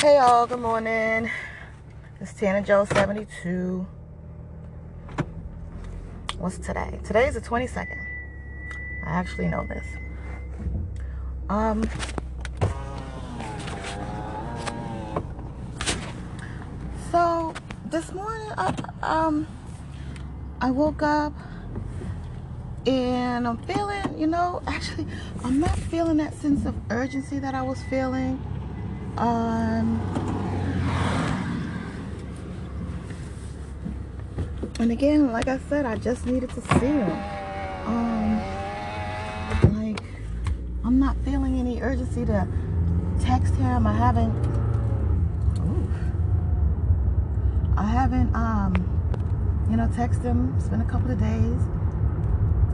Hey y'all, good morning. It's Tana Joe 72. What's today? Today is the 22nd. I actually know this. Um So this morning I um I woke up and I'm feeling, you know, actually I'm not feeling that sense of urgency that I was feeling and again, like I said, I just needed to see him. Um, like, I'm not feeling any urgency to text him. I haven't. Ooh, I haven't, um, you know, text him. It's been a couple of days.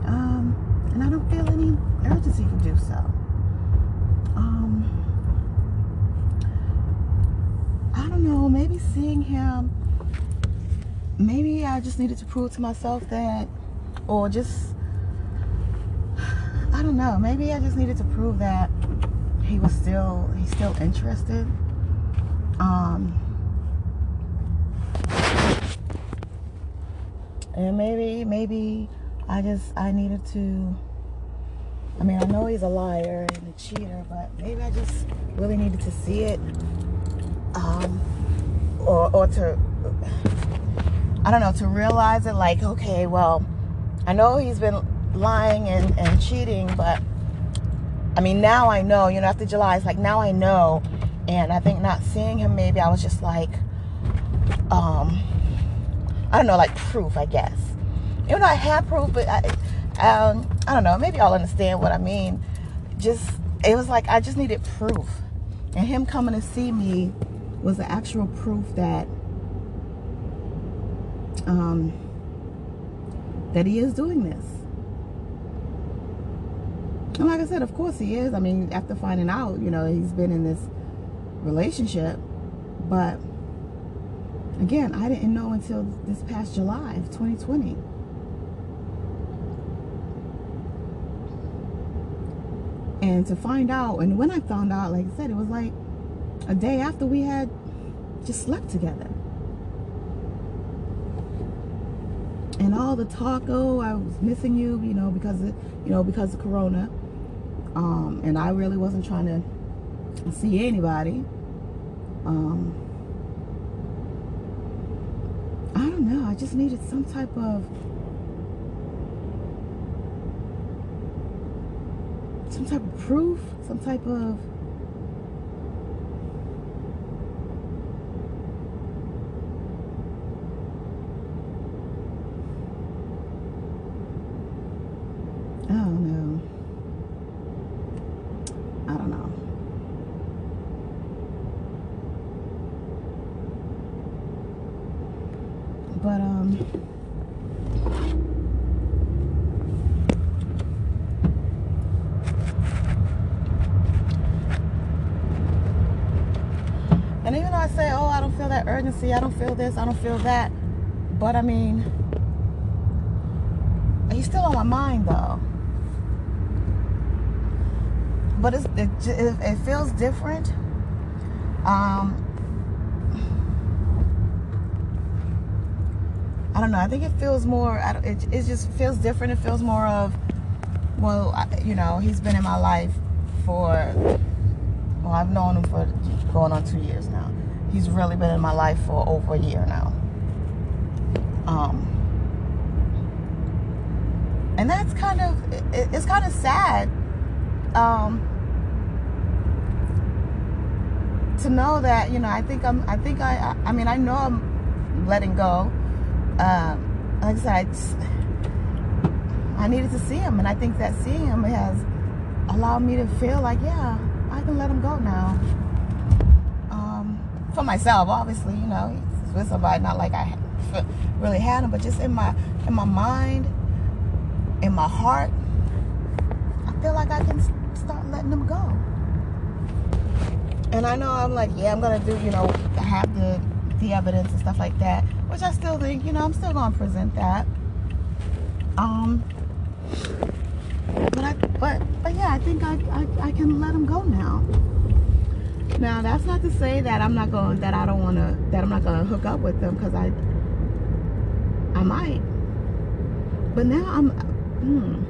Um, and I don't feel any urgency to do so. Um, I don't know, maybe seeing him, maybe I just needed to prove to myself that, or just, I don't know, maybe I just needed to prove that he was still, he's still interested. Um, and maybe, maybe I just, I needed to, I mean, I know he's a liar and a cheater, but maybe I just really needed to see it um, or, or to, I don't know, to realize it like, okay, well, I know he's been lying and, and cheating, but I mean, now I know, you know, after July, it's like now I know. And I think not seeing him, maybe I was just like, um, I don't know, like proof, I guess. Even though I had proof, but I, um, I don't know, maybe I'll understand what I mean. Just, it was like I just needed proof. And him coming to see me was the actual proof that um, that he is doing this. And like I said, of course he is. I mean, after finding out, you know, he's been in this relationship. But again, I didn't know until this past July of 2020. And to find out, and when I found out, like I said, it was like a day after we had just slept together. And all the talk, oh, I was missing you, you know, because of, you know, because of Corona. Um, and I really wasn't trying to see anybody. Um, I don't know. I just needed some type of some type of proof, some type of But, um, and even though I say, oh, I don't feel that urgency, I don't feel this, I don't feel that, but I mean, he's still on my mind though. But it, it, it feels different. Um, I don't know. I think it feels more. It, it just feels different. It feels more of, well, you know, he's been in my life for. Well, I've known him for going on two years now. He's really been in my life for over a year now. Um, and that's kind of it, it's kind of sad. Um, to know that you know I think I'm I think I I mean I know I'm letting go um, like I said, I, I needed to see him, and I think that seeing him has allowed me to feel like, yeah, I can let him go now. For myself, obviously, you know, he's with somebody, not like I really had him, but just in my in my mind, in my heart, I feel like I can start letting him go. And I know I'm like, yeah, I'm gonna do, you know, have the the evidence and stuff like that which I still think, you know, I'm still gonna present that. Um, but I, but, but yeah, I think I, I, I can let him go now. Now that's not to say that I'm not going that I don't want to that I'm not going to hook up with them because I I might. But now I'm hmm.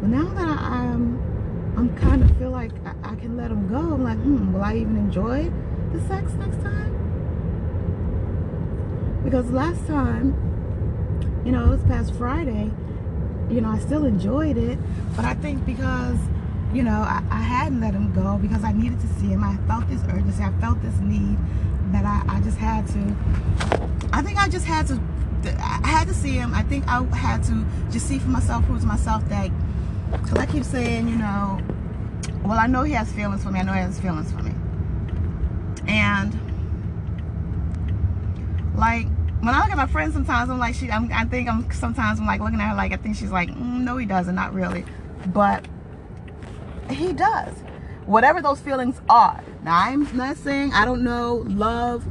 But now that I, am I'm kind of feel like I, I can let them go. I'm like, hmm, will I even enjoy the sex next time? Because last time, you know, it was past Friday, you know, I still enjoyed it. But I think because you know, I, I hadn't let him go because I needed to see him. I felt this urgency. I felt this need that I, I just had to. I think I just had to. I had to see him. I think I had to just see for myself, prove to myself that. Because I keep saying, you know, well, I know he has feelings for me. I know he has feelings for me. And like when I look at my friends, sometimes I'm like, she. I'm, i think I'm sometimes I'm like looking at her like I think she's like, mm, no, he doesn't, not really. But he does. Whatever those feelings are. Now, I'm not saying I don't know love,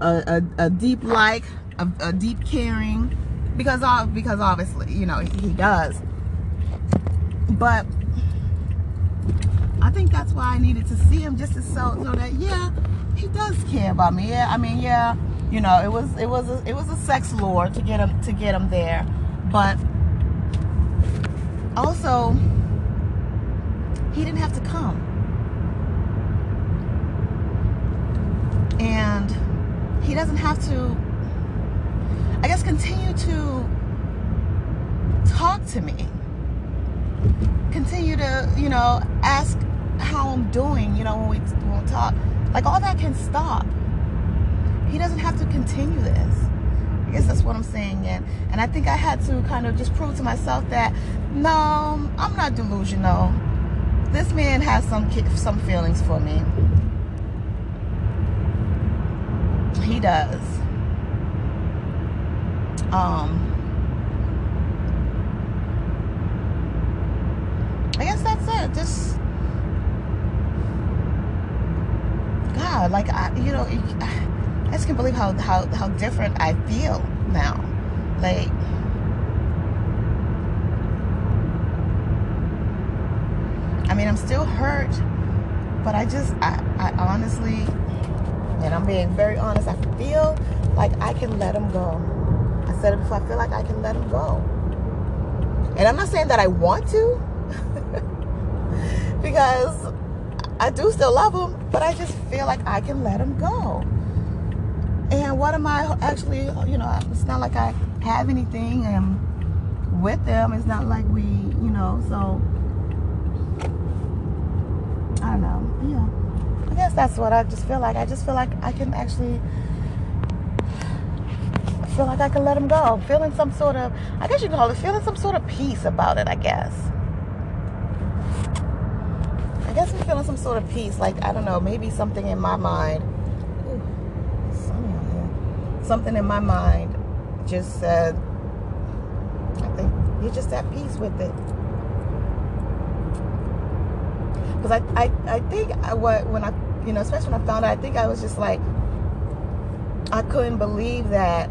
a, a, a deep like, a, a, deep caring, because of because obviously you know he, he does. But I think that's why I needed to see him just to so so that yeah he does care about me. Yeah, I mean yeah you know it was it was a, it was a sex lure to get him to get him there, but also he didn't have to come. And he doesn't have to, I guess, continue to talk to me. Continue to, you know, ask how I'm doing, you know, when we, talk. Like, all that can stop. He doesn't have to continue this. I guess that's what I'm saying. And, and I think I had to kind of just prove to myself that, no, I'm not delusional this man has some some feelings for me. He does. Um, I guess that's it. Just God, like I, you know, I just can't believe how how how different I feel now. Like I mean, I'm still hurt, but I just, I, I honestly, and I'm being very honest, I feel like I can let him go. I said it before, I feel like I can let him go. And I'm not saying that I want to, because I do still love him, but I just feel like I can let him go. And what am I actually, you know, it's not like I have anything and with them. It's not like we, you know, so I don't know. Yeah. I guess that's what I just feel like. I just feel like I can actually feel like I can let him go. Feeling some sort of I guess you call it feeling some sort of peace about it, I guess. I guess I'm feeling some sort of peace. Like, I don't know, maybe something in my mind. Something in my mind just said, I think you're just at peace with it because I, I, I think I, when I you know especially when I found out I think I was just like I couldn't believe that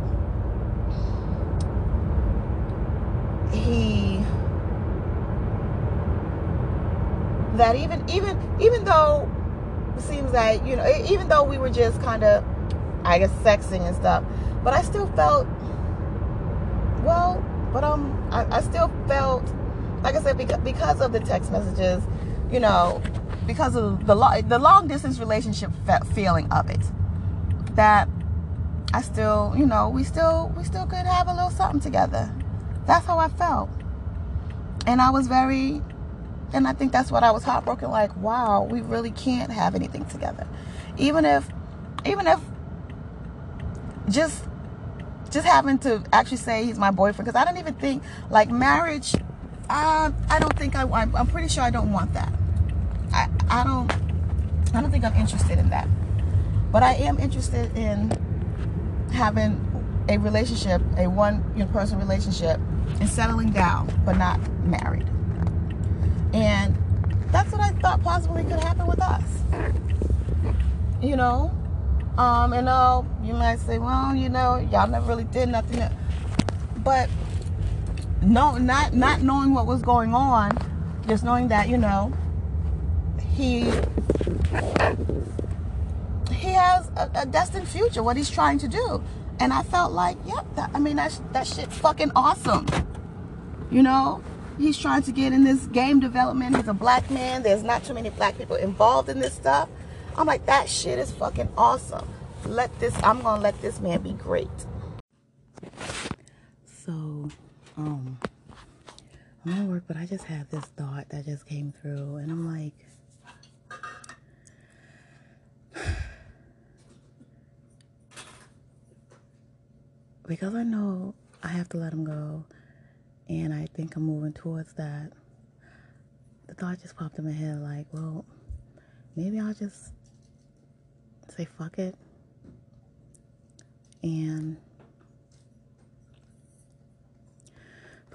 he that even even even though it seems that you know even though we were just kind of I guess sexing and stuff but I still felt well but um I, I still felt like I said because, because of the text messages you know, because of the long, the long distance relationship feeling of it, that I still, you know, we still, we still could have a little something together. That's how I felt. And I was very, and I think that's what I was heartbroken. Like, wow, we really can't have anything together. Even if, even if just, just having to actually say he's my boyfriend, because I don't even think, like, marriage, uh, I don't think I, I'm pretty sure I don't want that. I, I don't I don't think I'm interested in that. But I am interested in having a relationship, a one person relationship, and settling down, but not married. And that's what I thought possibly could happen with us. You know? Um, and know you might say, well, you know, y'all never really did nothing. But no, not not knowing what was going on, just knowing that, you know, he he has a, a, destined future. What he's trying to do, and I felt like, yep. That, I mean, that that shit's fucking awesome. You know, he's trying to get in this game development. He's a black man. There's not too many black people involved in this stuff. I'm like, that shit is fucking awesome. Let this. I'm gonna let this man be great. So, um, I'm at work, but I just had this thought that just came through, and I'm like, because I know I have to let him go, and I think I'm moving towards that. The thought just popped in my head, like, well, maybe I'll just say fuck it, and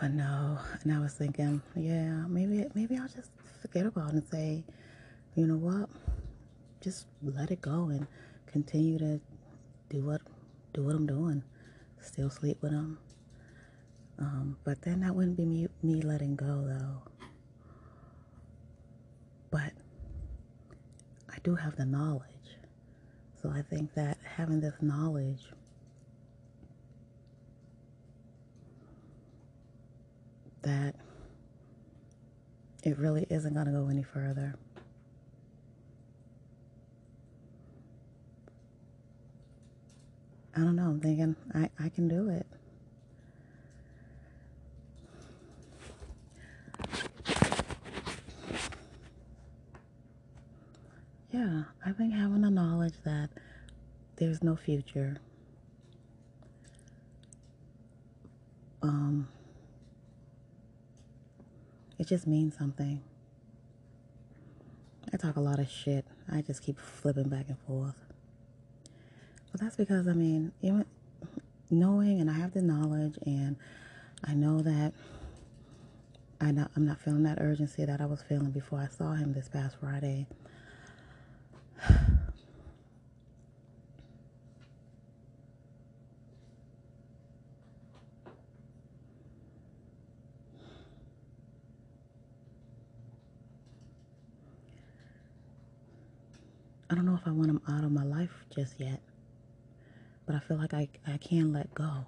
But no, and I was thinking, yeah, maybe maybe I'll just forget about it and say, you know what, just let it go and continue to do what do what I'm doing, still sleep with him. Um, but then that wouldn't be me me letting go though. But I do have the knowledge, so I think that having this knowledge that it really isn't going to go any further. I don't know. I'm thinking I, I can do it. Yeah, I think having the knowledge that there's no future. Um, it just means something. I talk a lot of shit. I just keep flipping back and forth. That's because, I mean, even knowing and I have the knowledge and I know that I not, I'm not feeling that urgency that I was feeling before I saw him this past Friday. I don't know if I want him out of my life just yet, but I feel like I, I can let go.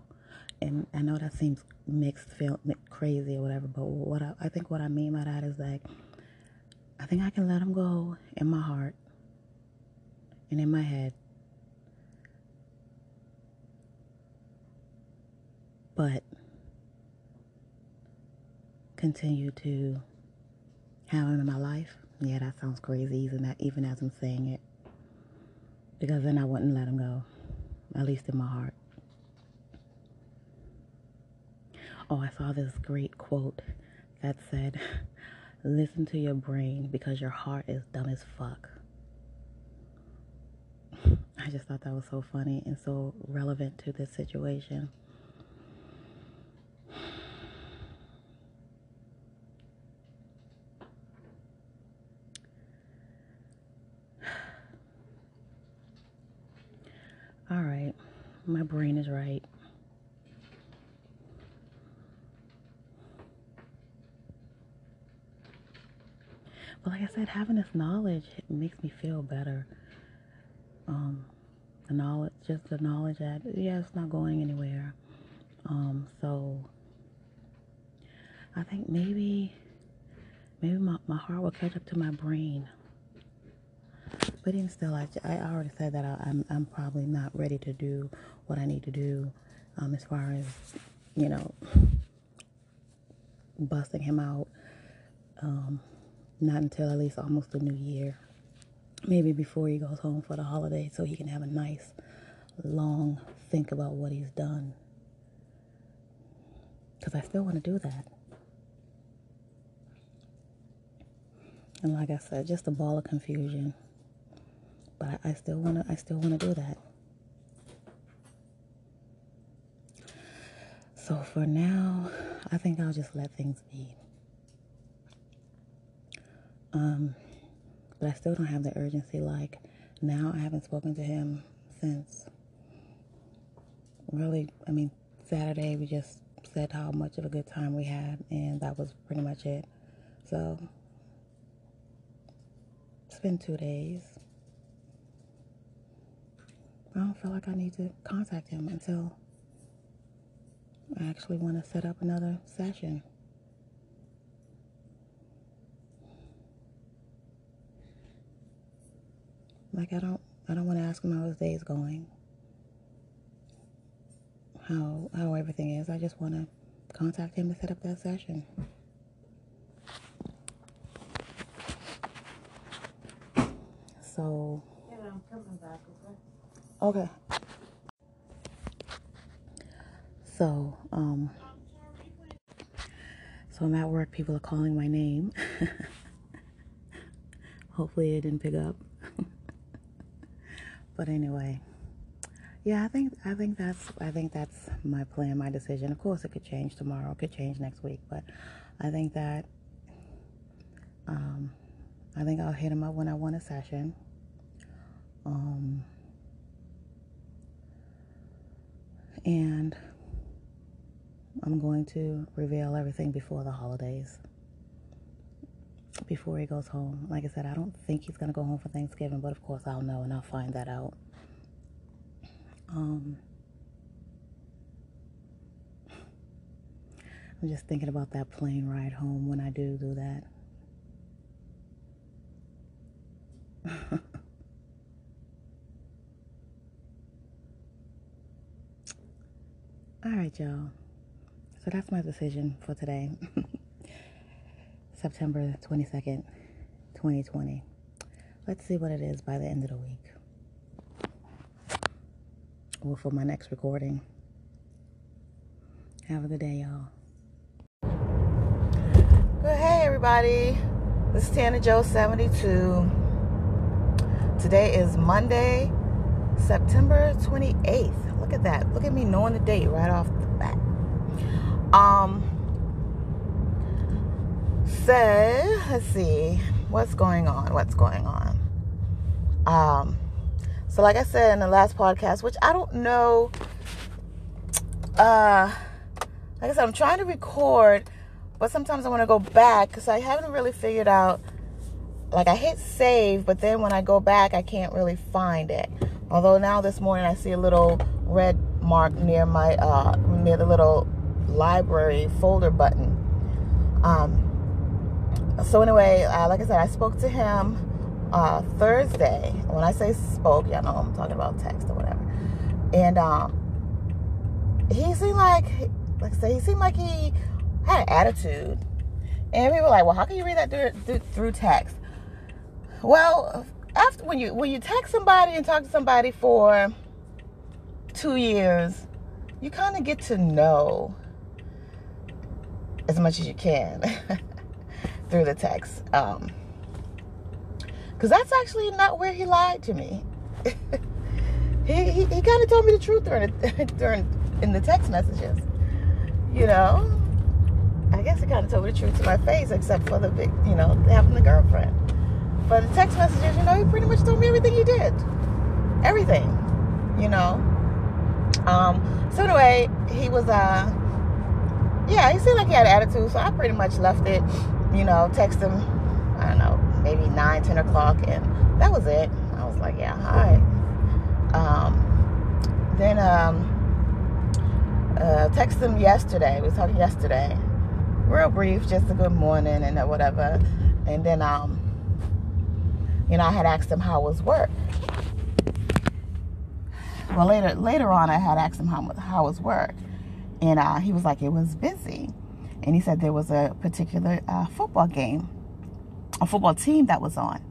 And I know that seems mixed, feel crazy or whatever, but what I, I think what I mean by that is like, I think I can let him go in my heart and in my head. But continue to have him in my life. Yeah, that sounds crazy, even, that, even as I'm saying it because then I wouldn't let him go, at least in my heart. Oh, I saw this great quote that said, Listen to your brain because your heart is dumb as fuck. I just thought that was so funny and so relevant to this situation. All right, my brain is right. But like I said, having this knowledge makes me feel better. Um, the knowledge, just the knowledge that yeah, it's not going anywhere. Um, so I think maybe, maybe my, my heart will catch up to my brain. But even still, I, I already said that I, I'm, I'm probably not ready to do what I need to do um, as far as, you know, busting him out. Um, not until at least almost the new year. Maybe before he goes home for the holiday so he can have a nice, long think about what he's done. Because I still want to do that. And like I said, just a ball of confusion. But I, I still wanna I still wanna do that. So for now, I think I'll just let things be. Um, but I still don't have the urgency. Like now, I haven't spoken to him since really. I mean, Saturday we just said how much of a good time we had, and that was pretty much it. So it's been two days. I don't feel like I need to contact him until actually want to set up another session. Like I don't I don't want to ask him how his day is going. How how everything is. I just want to contact him to set up that session. So Yeah, I'm coming back, Okay. okay? So, um, so I'm at work. People are calling my name. Hopefully, it didn't pick up. but anyway, yeah, I think I think that's I think that's my plan, my decision. Of course, it could change tomorrow. It could change next week, but I think that um, I think I'll hit him up when I want a session. Um, and I'm going to reveal everything before the holidays. Before he goes home. Like I said, I don't think he's going to go home for Thanksgiving, but of course I'll know and I'll find that out. Um, I'm just thinking about that plane ride home when I do do that. All right, y'all. So that's my decision for today. September 22nd, 2020. Let's see what it is by the end of the week. Or for my next recording. Have a good day, y'all. Good hey everybody. This is Tana Joe 72. Today is Monday, September 28th. Look at that. Look at me knowing the date right off. Um so let's see what's going on. What's going on? Um so like I said in the last podcast, which I don't know uh like I said, I'm trying to record, but sometimes I want to go back because I haven't really figured out. Like I hit save, but then when I go back, I can't really find it. Although now this morning I see a little red mark near my uh, near the little library folder button. Um, so anyway, uh, like I said, I spoke to him uh, Thursday. When I say spoke, y'all know I'm talking about text or whatever. And um, he seemed like like I say, he seemed like he had an attitude. And we were like, well, how can you read that through, through text? Well, after when you when you text somebody and talk to somebody for two years, you kind of get to know as much as you can through the text. Um, because that's actually not where he lied to me. he he, he kind of told me the truth during during in the text messages you know, I guess he kind of told me the truth to my face, except for the big, you know, having the girlfriend. But the text messages, you know, he pretty much told me everything he did. Everything, you know. Um, so anyway, he was, uh, yeah, he seemed like he had an attitude, so I pretty much left it, you know, text him, I don't know, maybe 9, 10 o'clock, and that was it. I was like, yeah, hi. Um, then, um, uh, texted him yesterday. We were talking yesterday, real brief, just a good morning and whatever. And then, um, you know, I had asked him how was work. Well, later later on, I had asked him how how was work, and uh, he was like it was busy, and he said there was a particular uh, football game, a football team that was on,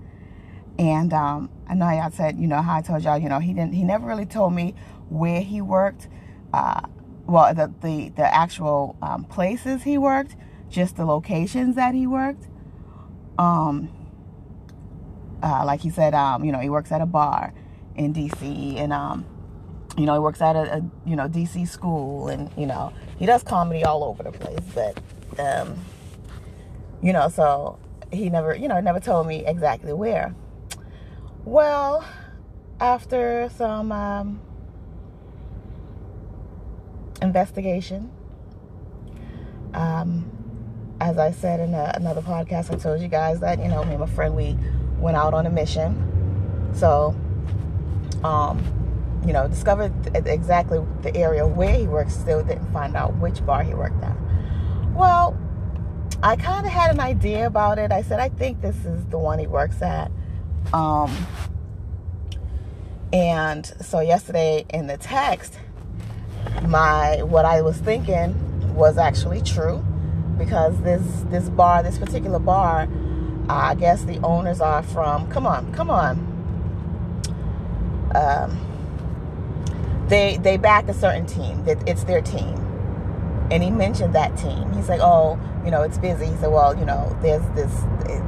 and um, I know I said you know how I told y'all you know he didn't he never really told me where he worked. Uh, well, the the, the actual um, places he worked, just the locations that he worked. Um, uh, like he said, um, you know, he works at a bar in DC, and um, you know, he works at a, a, you know DC school, and you know, he does comedy all over the place. But um, you know, so he never, you know, never told me exactly where. Well, after some um, investigation. Um, as I said in a, another podcast, I told you guys that you know me and my friend we went out on a mission. So, um, you know, discovered exactly the area where he worked. Still didn't find out which bar he worked at. Well, I kind of had an idea about it. I said, I think this is the one he works at. Um, and so yesterday in the text, my what I was thinking was actually true because this this bar, this particular bar, I guess the owners are from. Come on, come on. Um, they they back a certain team. That it's their team, and he mentioned that team. He's like, oh, you know, it's busy. He said, well, you know, there's this,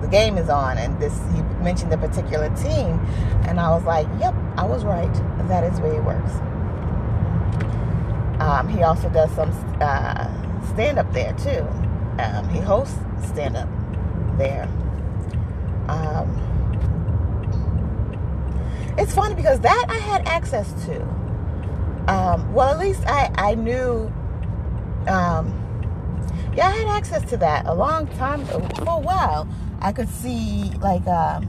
the game is on, and this. He mentioned the particular team, and I was like, yep, I was right. That is where he works. Um, he also does some uh, stand up there too. Um, he hosts stand up there. Um, it's funny because that I had access to. Um, well, at least I, I knew. Um, yeah, I had access to that a long time for a while. I could see like, um,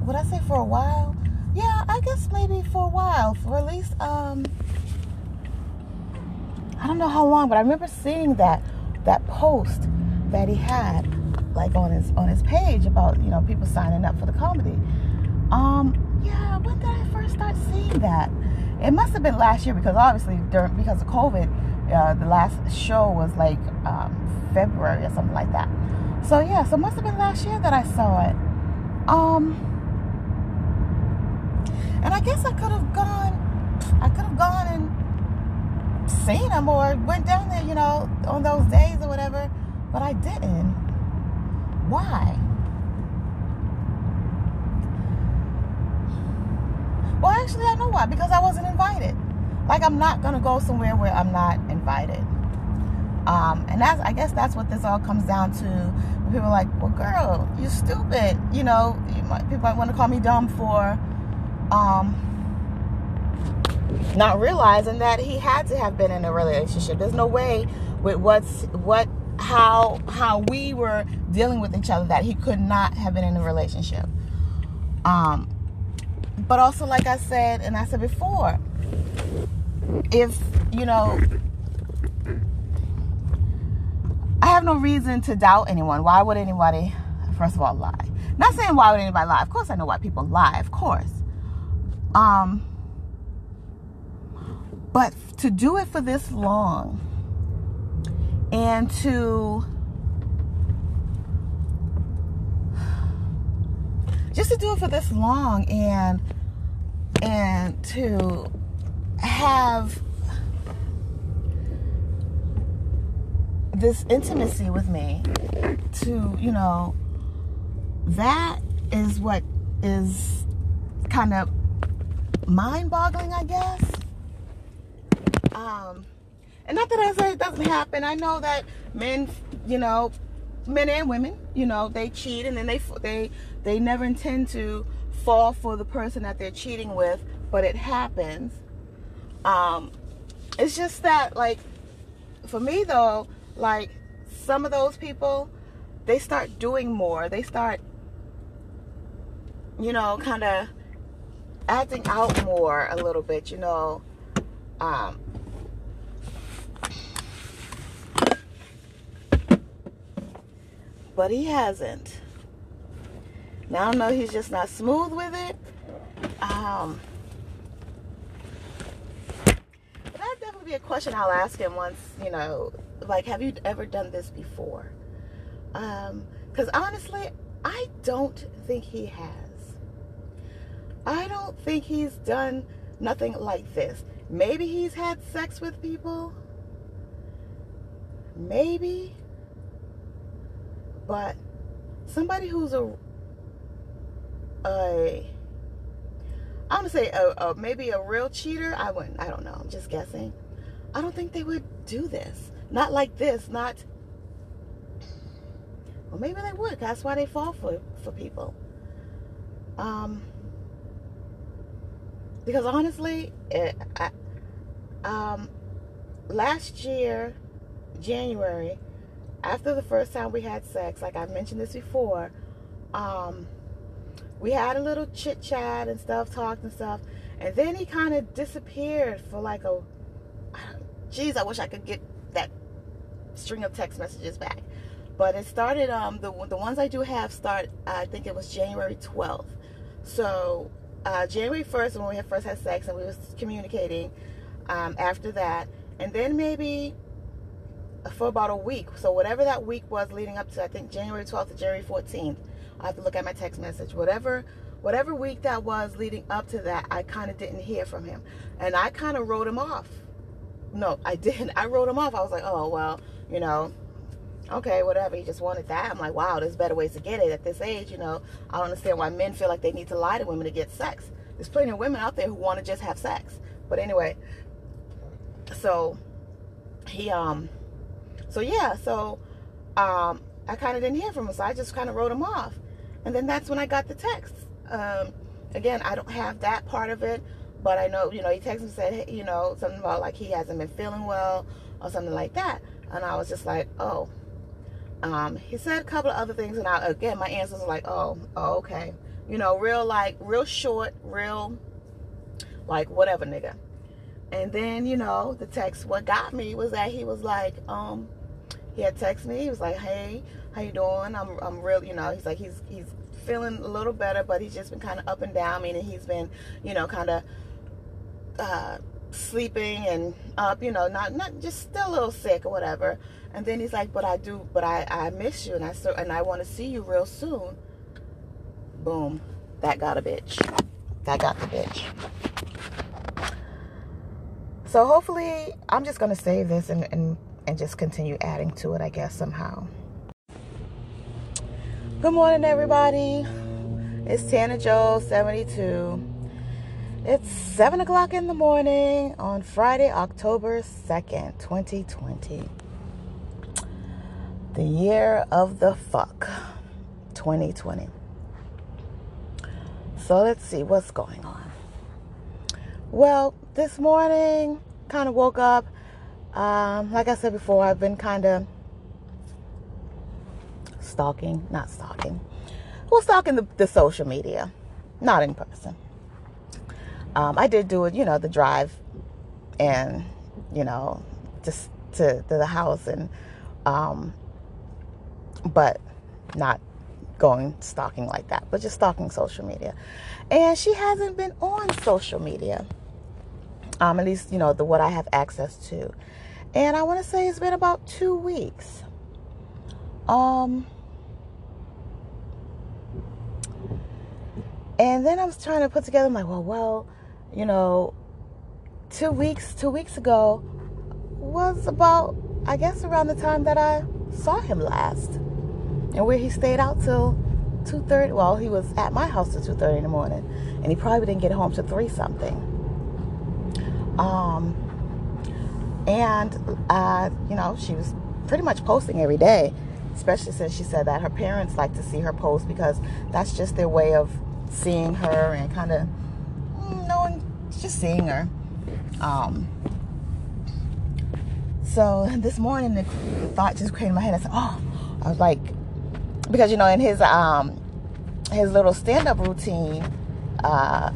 what I say for a while? Yeah, I guess maybe for a while, for at least um, I don't know how long, but I remember seeing that that post that he had like on his on his page about you know people signing up for the comedy. Um, yeah, when did I first start seeing that? It must have been last year because obviously during because of COVID, uh, the last show was like um, February or something like that. So yeah, so it must have been last year that I saw it. Um, and I guess I could have gone. I could have gone and seen them or went down there, you know, on those days or whatever. But I didn't. Why? Well, actually, I know why. Because I wasn't invited. Like, I'm not going to go somewhere where I'm not invited. Um, and that's, I guess that's what this all comes down to. People are like, well, girl, you're stupid. You know, you might, people might want to call me dumb for um, not realizing that he had to have been in a relationship. There's no way with what's what how how we were dealing with each other that he could not have been in a relationship. Um, but also, like I said, and I said before, if you know, I have no reason to doubt anyone. Why would anybody, first of all, lie? Not saying why would anybody lie. Of course, I know why people lie. Of course. Um, but to do it for this long and to just to do it for this long and and to have this intimacy with me to you know that is what is kind of mind-boggling i guess. Um and not that i say it doesn't happen. I know that men you know men and women you know they cheat and then they they they never intend to fall for the person that they're cheating with but it happens. Um it's just that like for me though like some of those people they start doing more. They start you know kind of acting out more a little bit you know um but he hasn't now I know he's just not smooth with it. Um that'd definitely be a question I'll ask him once you know like have you ever done this before? Um because honestly i don't think he has. I don't think he's done nothing like this. Maybe he's had sex with people. Maybe. But somebody who's a a I'm gonna say a, a, maybe a real cheater. I wouldn't. I don't know. I'm just guessing. I don't think they would do this. Not like this, not well maybe they would. That's why they fall for for people. Um because honestly, it, I, um last year January after the first time we had sex, like I've mentioned this before, um we had a little chit chat and stuff, talked and stuff, and then he kind of disappeared for like a. Geez, I wish I could get that string of text messages back. But it started. Um, the the ones I do have start. I think it was January twelfth. So uh, January first, when we had first had sex and we was communicating. Um, after that, and then maybe for about a week. So whatever that week was leading up to, I think January 12th to January 14th. I have to look at my text message. Whatever whatever week that was leading up to that, I kind of didn't hear from him. And I kind of wrote him off. No, I didn't. I wrote him off. I was like, oh, well, you know, okay, whatever. He just wanted that. I'm like, wow, there's better ways to get it at this age. You know, I don't understand why men feel like they need to lie to women to get sex. There's plenty of women out there who want to just have sex. But anyway, so he, um, so yeah, so um, I kind of didn't hear from him. So I just kind of wrote him off. And then that's when I got the text. Um, again, I don't have that part of it, but I know, you know, he texted me said, hey, you know, something about like he hasn't been feeling well or something like that. And I was just like, oh. Um, he said a couple of other things, and I again my answers were like, oh, oh, okay, you know, real like real short, real like whatever, nigga. And then you know the text. What got me was that he was like, um, he had texted me. He was like, hey, how you doing? I'm I'm real, you know. He's like he's he's feeling a little better, but he's just been kind of up and down. Meaning he's been, you know, kind of uh, sleeping and up, you know, not not just still a little sick or whatever. And then he's like, "But I do, but I I miss you, and I so and I want to see you real soon." Boom, that got a bitch. That got the bitch. So hopefully, I'm just gonna save this and and and just continue adding to it, I guess somehow. Good morning, everybody. It's Tana Joe 72. It's 7 o'clock in the morning on Friday, October 2nd, 2020. The year of the fuck, 2020. So let's see what's going on. Well, this morning, kind of woke up. Um, like I said before, I've been kind of stalking, not stalking. Well, stalking the, the social media, not in person. Um, I did do it, you know, the drive and, you know, just to, to the house and, um, but not going stalking like that, but just stalking social media. And she hasn't been on social media. Um, at least, you know, the what I have access to. And I want to say it's been about two weeks. Um, And then I was trying to put together, I'm like, well, well, you know, two weeks, two weeks ago was about, I guess, around the time that I saw him last. And where he stayed out till 2.30. Well, he was at my house till 2.30 in the morning. And he probably didn't get home till 3 something. Um, and, uh, you know, she was pretty much posting every day especially since she said that her parents like to see her post because that's just their way of seeing her and kind of knowing, just seeing her. Um, so this morning, the, the thought just came in my head. I said, "Oh," I was like, because you know, in his um, his little stand-up routine, uh,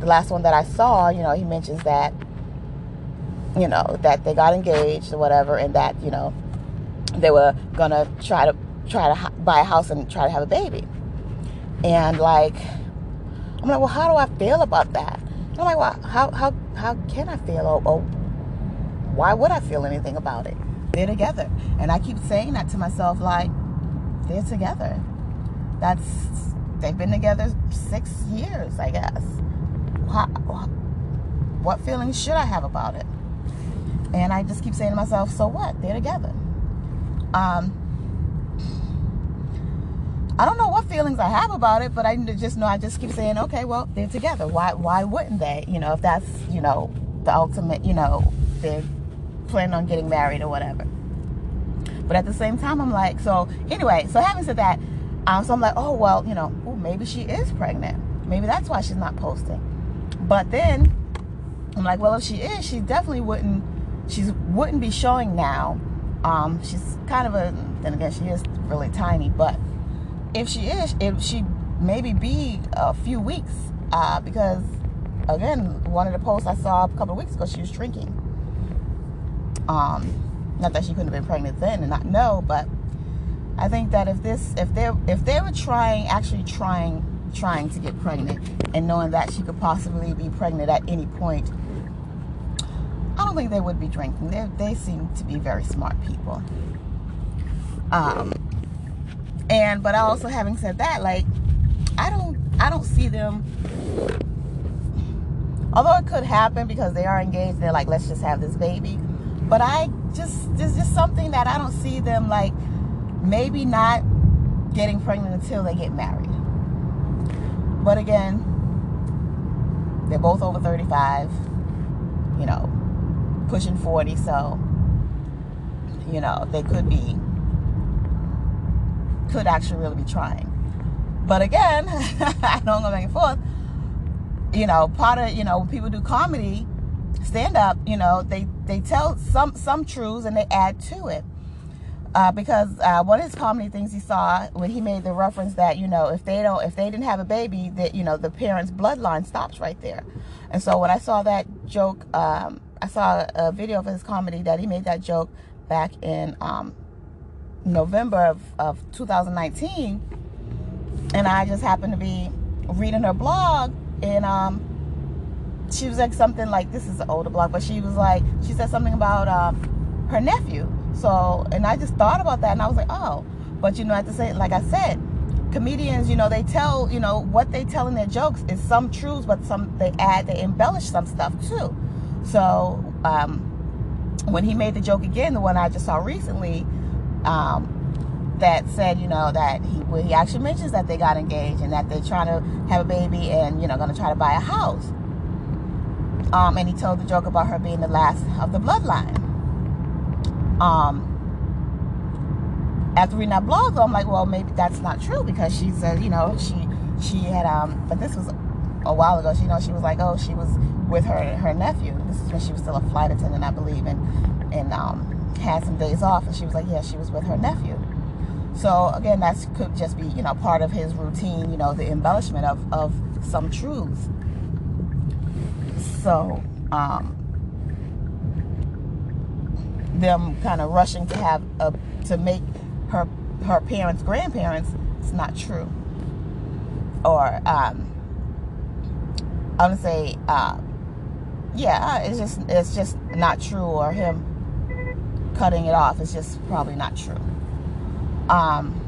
the last one that I saw, you know, he mentions that, you know, that they got engaged or whatever, and that you know, they were gonna try to try to buy a house and try to have a baby. And like, I'm like, well, how do I feel about that? I'm like, well, how how how can I feel? Or why would I feel anything about it? They're together, and I keep saying that to myself, like, they're together. That's they've been together six years, I guess. How, what feelings should I have about it? And I just keep saying to myself, so what? They're together. Um, I don't know what feelings I have about it, but I just know I just keep saying, okay, well, they're together. Why why wouldn't they? You know, if that's, you know, the ultimate, you know, they're planning on getting married or whatever. But at the same time, I'm like, so anyway, so having said that, um, so I'm like, oh, well, you know, oh, maybe she is pregnant. Maybe that's why she's not posting. But then I'm like, well, if she is, she definitely wouldn't, she wouldn't be showing now. Um, she's kind of a, then again, she is really tiny, but if she is, if she maybe be a few weeks uh, because again, one of the posts I saw a couple of weeks ago, she was drinking. Um, not that she couldn't have been pregnant then and not know, but I think that if this, if they, if they were trying, actually trying, trying to get pregnant, and knowing that she could possibly be pregnant at any point, I don't think they would be drinking. They, they seem to be very smart people. Um, and but also having said that, like I don't, I don't see them although it could happen because they are engaged they're like let's just have this baby. But i just there's just something that i don't see them like maybe not getting pregnant until they get married. But again they're both over 35 you know pushing 40 so you know they could be could actually really be trying. But again i don't go back and forth. You know, part of, you know, when people do comedy, stand up, you know, they, they tell some, some truths and they add to it. Uh, because uh, one of his comedy things he saw when he made the reference that you know if they don't if they didn't have a baby that you know the parents bloodline stops right there. And so when i saw that joke um, i saw a video of his comedy that he made that joke back in um, november of, of 2019 and i just happened to be reading her blog and um, she was like something like this is an older blog, but she was like she said something about um, her nephew. So and I just thought about that, and I was like, oh, but you know, at the same, like I said, comedians, you know, they tell, you know, what they tell in their jokes is some truths, but some they add, they embellish some stuff too. So um, when he made the joke again, the one I just saw recently, um, that said, you know, that he well, he actually mentions that they got engaged and that they're trying to have a baby and you know going to try to buy a house. Um, and he told the joke about her being the last of the bloodline. Um, after reading that blog, though, I'm like, well, maybe that's not true because she said, you know, she she had um, but this was a while ago. She, you know, she was like, oh, she was with her her nephew. This is when she was still a flight attendant, I believe, and and um, had some days off, and she was like, yeah, she was with her nephew. So again, that could just be, you know, part of his routine, you know, the embellishment of, of some truths. So, um, them kind of rushing to have a, to make her, her parents grandparents, it's not true. Or, um, i'm gonna say, uh, yeah, it's just, it's just not true or him cutting it off. is just probably not true. Um,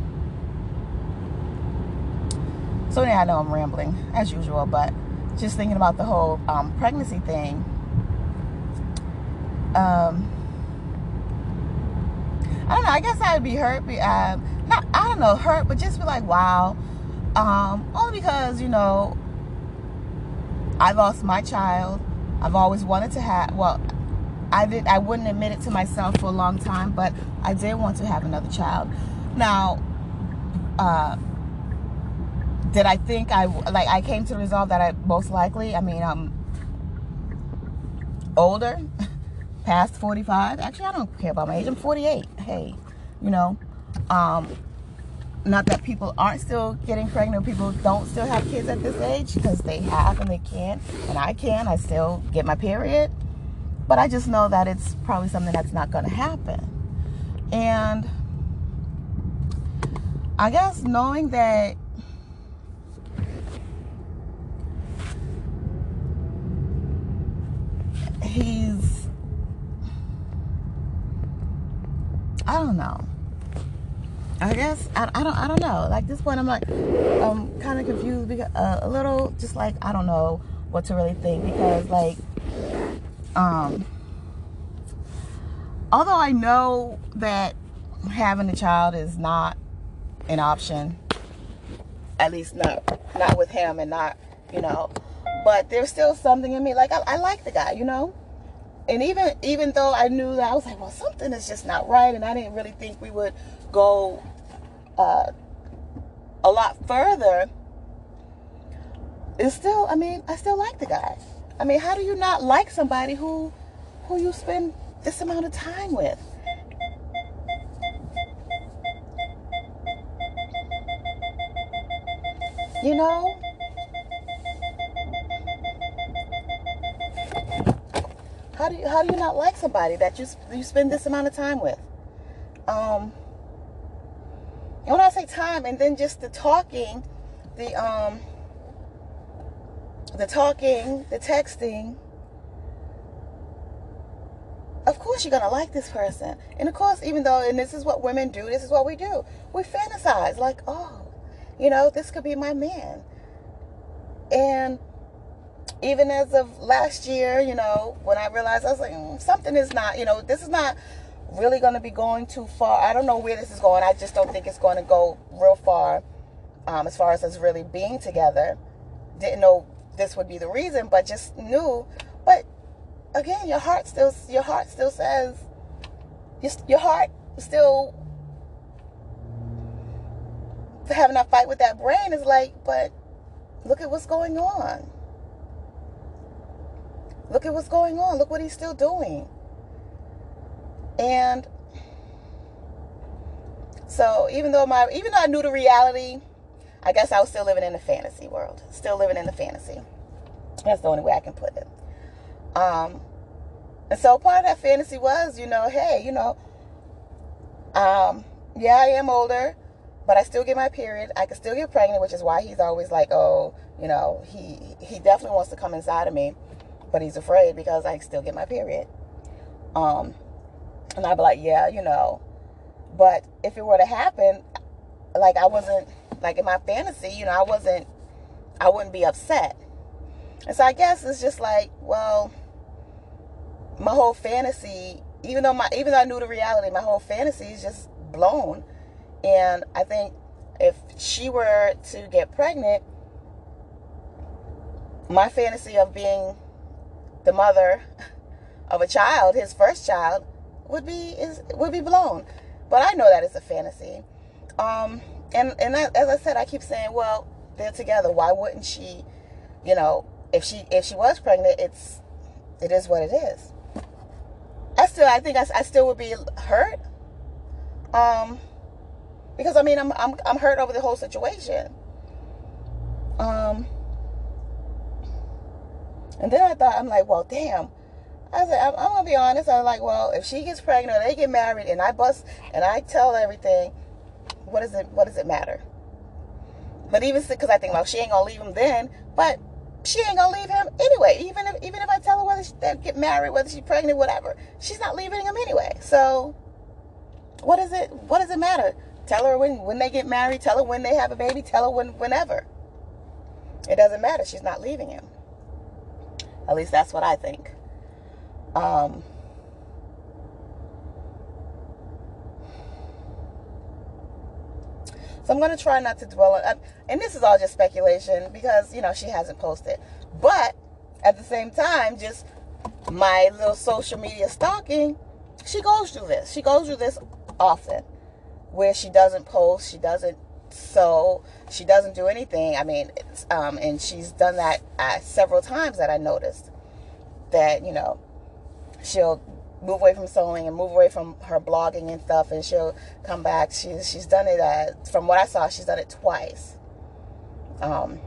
so yeah, I know I'm rambling as usual, but just thinking about the whole um, pregnancy thing. Um, I don't know. I guess I'd be hurt. Be, uh, not I don't know hurt, but just be like, wow. Um, only because you know I lost my child. I've always wanted to have. Well, I did. I wouldn't admit it to myself for a long time, but I did want to have another child. Now, uh, did I think I like I came to the resolve that I most likely, I mean, I'm older, past 45. Actually, I don't care about my age. I'm 48. Hey, you know, um, not that people aren't still getting pregnant, people don't still have kids at this age because they have and they can, and I can. I still get my period, but I just know that it's probably something that's not going to happen. And I guess knowing that he's I don't know. I guess I, I don't I don't know. Like this point, I'm like I'm kind of confused because uh, a little just like I don't know what to really think because like um although I know that having a child is not an option. At least not not with him and not, you know. But there's still something in me. Like I, I like the guy, you know. And even even though I knew that I was like, well, something is just not right, and I didn't really think we would go uh, a lot further. It's still, I mean, I still like the guy. I mean, how do you not like somebody who who you spend this amount of time with? You know? How do you how do you not like somebody that you you spend this amount of time with? Um and when I say time and then just the talking, the um the talking, the texting, of course you're gonna like this person. And of course, even though, and this is what women do, this is what we do. We fantasize like, oh, you know, this could be my man. And even as of last year, you know, when I realized I was like, mm, something is not, you know, this is not really going to be going too far. I don't know where this is going. I just don't think it's going to go real far um, as far as us really being together. Didn't know this would be the reason, but just knew. But again, your heart still your heart still says your, your heart still having a fight with that brain is like, but look at what's going on. Look at what's going on. Look what he's still doing. And so even though my even though I knew the reality, I guess I was still living in the fantasy world. Still living in the fantasy. That's the only way I can put it. Um, and so part of that fantasy was, you know, hey, you know, um, yeah, I am older, but I still get my period. I can still get pregnant, which is why he's always like, oh, you know, he he definitely wants to come inside of me, but he's afraid because I still get my period. Um, and I'd be like, yeah, you know, but if it were to happen, like I wasn't like in my fantasy, you know, I wasn't, I wouldn't be upset. And so I guess it's just like, well, my whole fantasy, even though my even though I knew the reality, my whole fantasy is just blown. And I think if she were to get pregnant, my fantasy of being the mother of a child, his first child, would be is would be blown. But I know that it's a fantasy. Um, and and as I said, I keep saying, well, they're together. Why wouldn't she? You know, if she if she was pregnant, it's it is what it is. I still I think I, I still would be hurt. Um, because I mean I'm I'm I'm hurt over the whole situation. Um, and then I thought I'm like, well, damn. I said I'm, I'm gonna be honest. I was like, well, if she gets pregnant or they get married, and I bust and I tell everything, what does it what does it matter? But even because I think, well, she ain't gonna leave him then, but she ain't gonna leave him anyway. Even if even if I tell her whether she, they get married, whether she's pregnant, whatever, she's not leaving him anyway. So, what does it what does it matter? Tell her when when they get married. Tell her when they have a baby. Tell her when whenever. It doesn't matter. She's not leaving him. At least that's what I think. Um, So I'm going to try not to dwell on, and this is all just speculation because, you know, she hasn't posted. But at the same time, just my little social media stalking, she goes through this. She goes through this often where she doesn't post, she doesn't sew, she doesn't do anything. I mean, um, and she's done that uh, several times that I noticed that, you know, she'll move away from sewing and move away from her blogging and stuff and she'll come back. She's she's done it uh, from what i saw she's done it twice. Um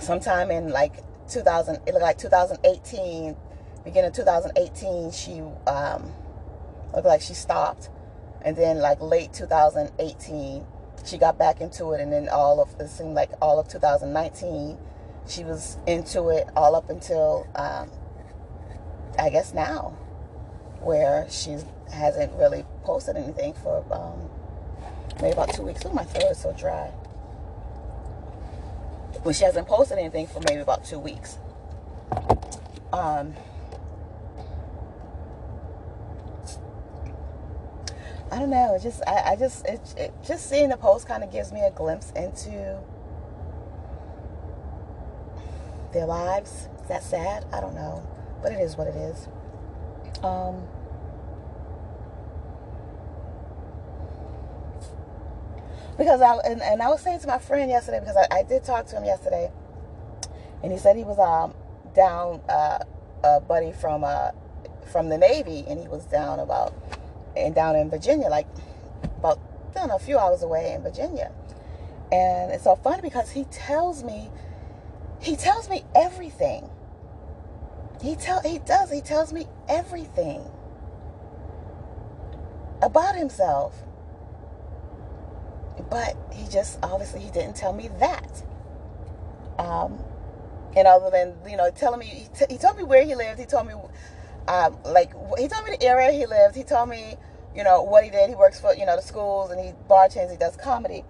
sometime in like 2000 it looked like 2018 beginning of 2018 she um looked like she stopped. And then like late 2018 she got back into it and then all of it seemed like all of 2019 she was into it all up until um, i guess now where she hasn't really posted anything for um, maybe about two weeks. Oh, my throat is so dry. But she hasn't posted anything for maybe about two weeks. Um, I don't know. Just, I, I just, it, it, just seeing the post kind of gives me a glimpse into their lives. Is that sad? I don't know, but it is what it is. Um, because I and, and I was saying to my friend yesterday because I, I did talk to him yesterday, and he said he was um down uh, a buddy from uh from the Navy, and he was down about and down in Virginia, like about know, a few hours away in Virginia, And it's so funny because he tells me, he tells me everything. He tell he does. He tells me everything about himself. But he just obviously he didn't tell me that. Um, and other than you know telling me, he, t- he told me where he lived. He told me, um, like he told me the area he lived. He told me, you know, what he did. He works for you know the schools and he bartends. He does comedy,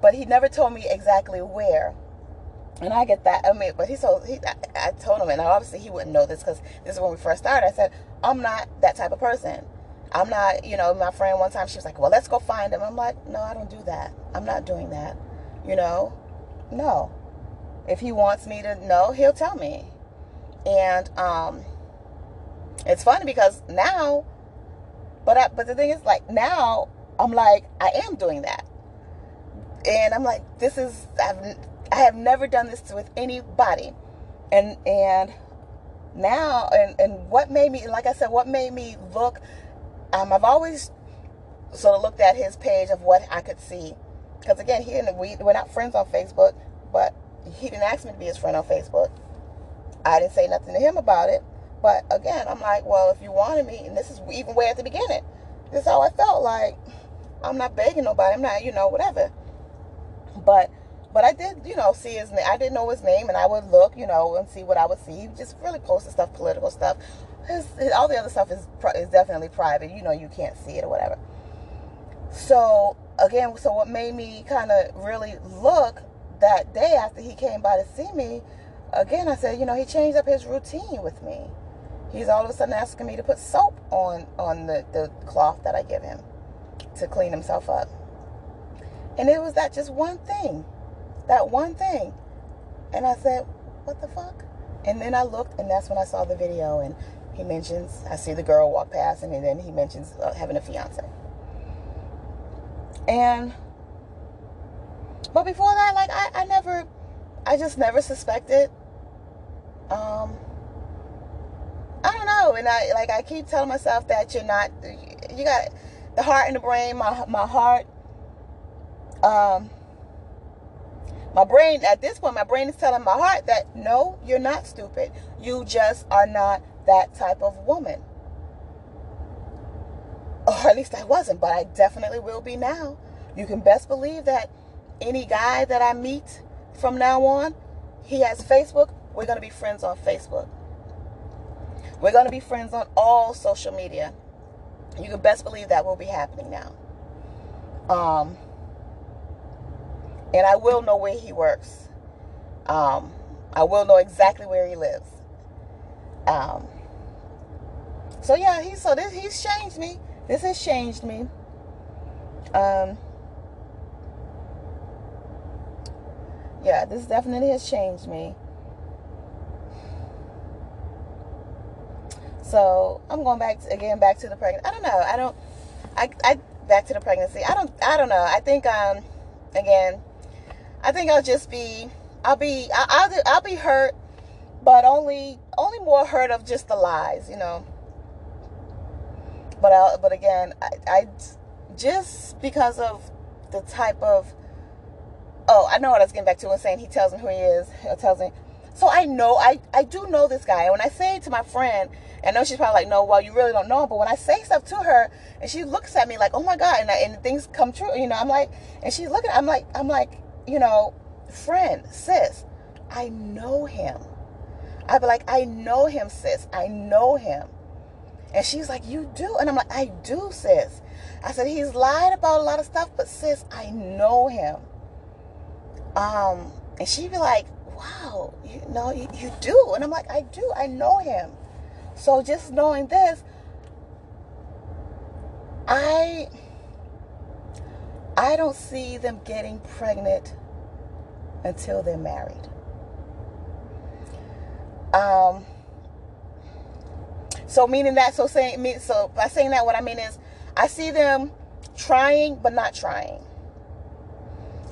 but he never told me exactly where. And I get that. I mean, but he told he. I, I told him, and obviously he wouldn't know this because this is when we first started. I said, I'm not that type of person. I'm not, you know, my friend one time she was like, well, let's go find him. I'm like, no, I don't do that. I'm not doing that. You know, no. If he wants me to know, he'll tell me. And um, it's funny because now, but I, but the thing is, like now, I'm like, I am doing that, and I'm like, this is I've I have never done this with anybody, and and now and and what made me like I said, what made me look um, I've always sort of looked at his page of what I could see. Because again, he and we, we're not friends on Facebook, but he didn't ask me to be his friend on Facebook. I didn't say nothing to him about it. But again, I'm like, well, if you wanted me, and this is even way at the beginning, this is how I felt. Like, I'm not begging nobody. I'm not, you know, whatever. But, but I did, you know, see his name. I didn't know his name, and I would look, you know, and see what I would see. He just really posted stuff, political stuff his, his, all the other stuff is is definitely private. You know, you can't see it or whatever. So again, so what made me kind of really look that day after he came by to see me, again, I said, you know, he changed up his routine with me. He's all of a sudden asking me to put soap on on the, the cloth that I give him to clean himself up. And it was that just one thing. That one thing. And I said, what the fuck? And then I looked and that's when I saw the video and he mentions, I see the girl walk past and then he mentions uh, having a fiance. And, but before that, like, I, I never, I just never suspected. Um, I don't know. And I, like, I keep telling myself that you're not, you got the heart and the brain, my, my heart, um, my brain at this point my brain is telling my heart that no you're not stupid you just are not that type of woman. Or at least I wasn't, but I definitely will be now. You can best believe that any guy that I meet from now on, he has Facebook. We're going to be friends on Facebook. We're going to be friends on all social media. You can best believe that will be happening now. Um, and I will know where he works. Um, I will know exactly where he lives. Um, so yeah, he so this he's changed me. This has changed me. Um, yeah, this definitely has changed me. So I'm going back to, again back to the pregnancy. I don't know. I don't. I I back to the pregnancy. I don't. I don't know. I think um again. I think I'll just be. I'll be. I'll I'll, I'll be hurt but only only more hurt of just the lies, you know. But I, but again, I, I just because of the type of oh, I know what I was getting back to when saying he tells me who he is. He tells me. So I know I I do know this guy. And when I say to my friend, I know she's probably like, no, well, you really don't know him. But when I say stuff to her, and she looks at me like, oh my god, and, I, and things come true, you know, I'm like, and she's looking, I'm like, I'm like, you know, friend, sis, I know him. I'd be like, I know him, sis. I know him. And she's like, You do? And I'm like, I do, sis. I said, He's lied about a lot of stuff, but sis, I know him. Um, and she'd be like, Wow, you know, you, you do. And I'm like, I do, I know him. So just knowing this, I I don't see them getting pregnant until they're married. Um, so meaning that, so saying, so by saying that, what I mean is, I see them trying but not trying.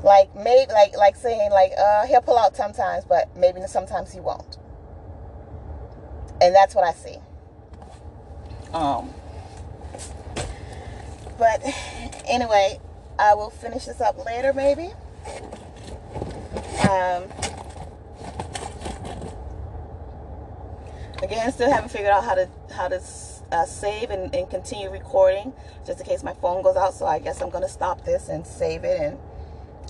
Like maybe, like like saying like, uh, he'll pull out sometimes, but maybe sometimes he won't. And that's what I see. Um. But anyway, I will finish this up later, maybe. Um, again, still haven't figured out how to how to uh, save and, and continue recording, just in case my phone goes out. So I guess I'm gonna stop this and save it and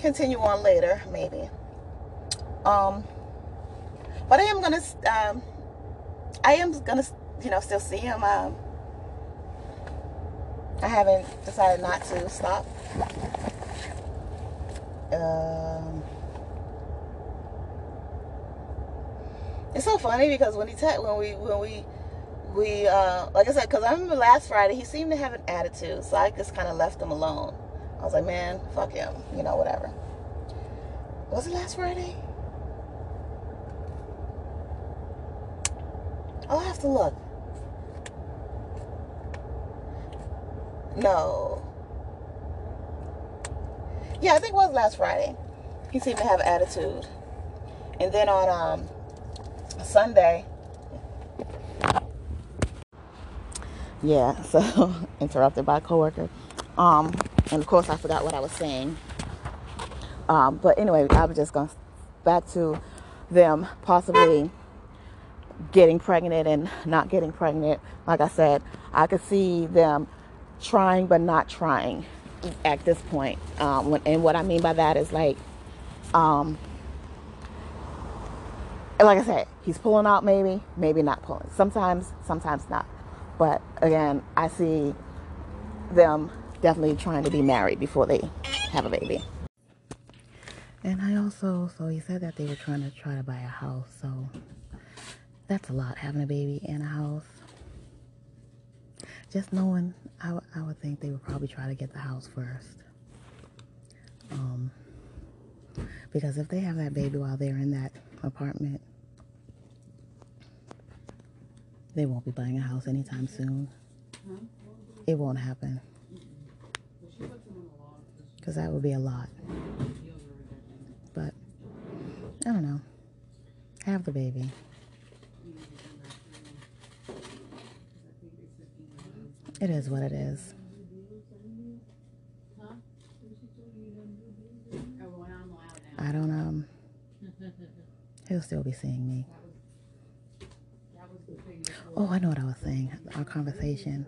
continue on later, maybe. Um, but I am gonna, um, I am gonna, you know, still see him. Um, I haven't decided not to stop. Um, it's so funny because when he te- when we when we we uh, like I said, because I remember last Friday he seemed to have an attitude, so I just kind of left him alone. I was like, man, fuck him, you know, whatever. Was it last Friday? I'll have to look. No. Yeah, I think it was last Friday. He seemed to have attitude. And then on um, Sunday, yeah, so interrupted by a coworker. Um, and of course, I forgot what I was saying. Um, but anyway, I was just going back to them possibly getting pregnant and not getting pregnant. Like I said, I could see them trying but not trying at this point. Um, when, and what I mean by that is like, um, like I said, he's pulling out maybe, maybe not pulling. Sometimes, sometimes not. But again, I see them definitely trying to be married before they have a baby. And I also, so he said that they were trying to try to buy a house. So that's a lot, having a baby and a house. Just knowing, I, I would think they would probably try to get the house first. Um, because if they have that baby while they're in that apartment, they won't be buying a house anytime soon. It won't happen. Because that would be a lot. But, I don't know. Have the baby. It is what it is. I don't um he'll still be seeing me. Oh, I know what I was saying. Our conversation,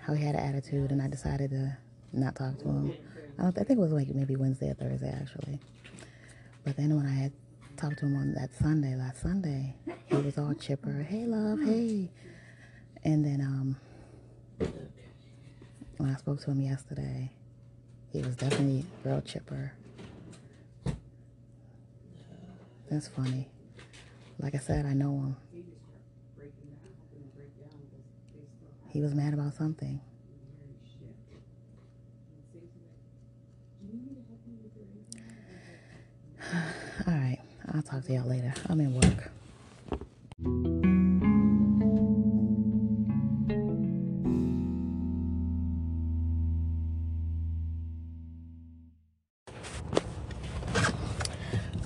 how he had an attitude and I decided to not talk to him. I I think it was like maybe Wednesday or Thursday actually. But then when I had talked to him on that Sunday, last Sunday, he was all chipper. Hey love, hey. And then um when I spoke to him yesterday, he was definitely real chipper. That's funny. Like I said, I know him. He was mad about something. All right. I'll talk to y'all later. I'm in work.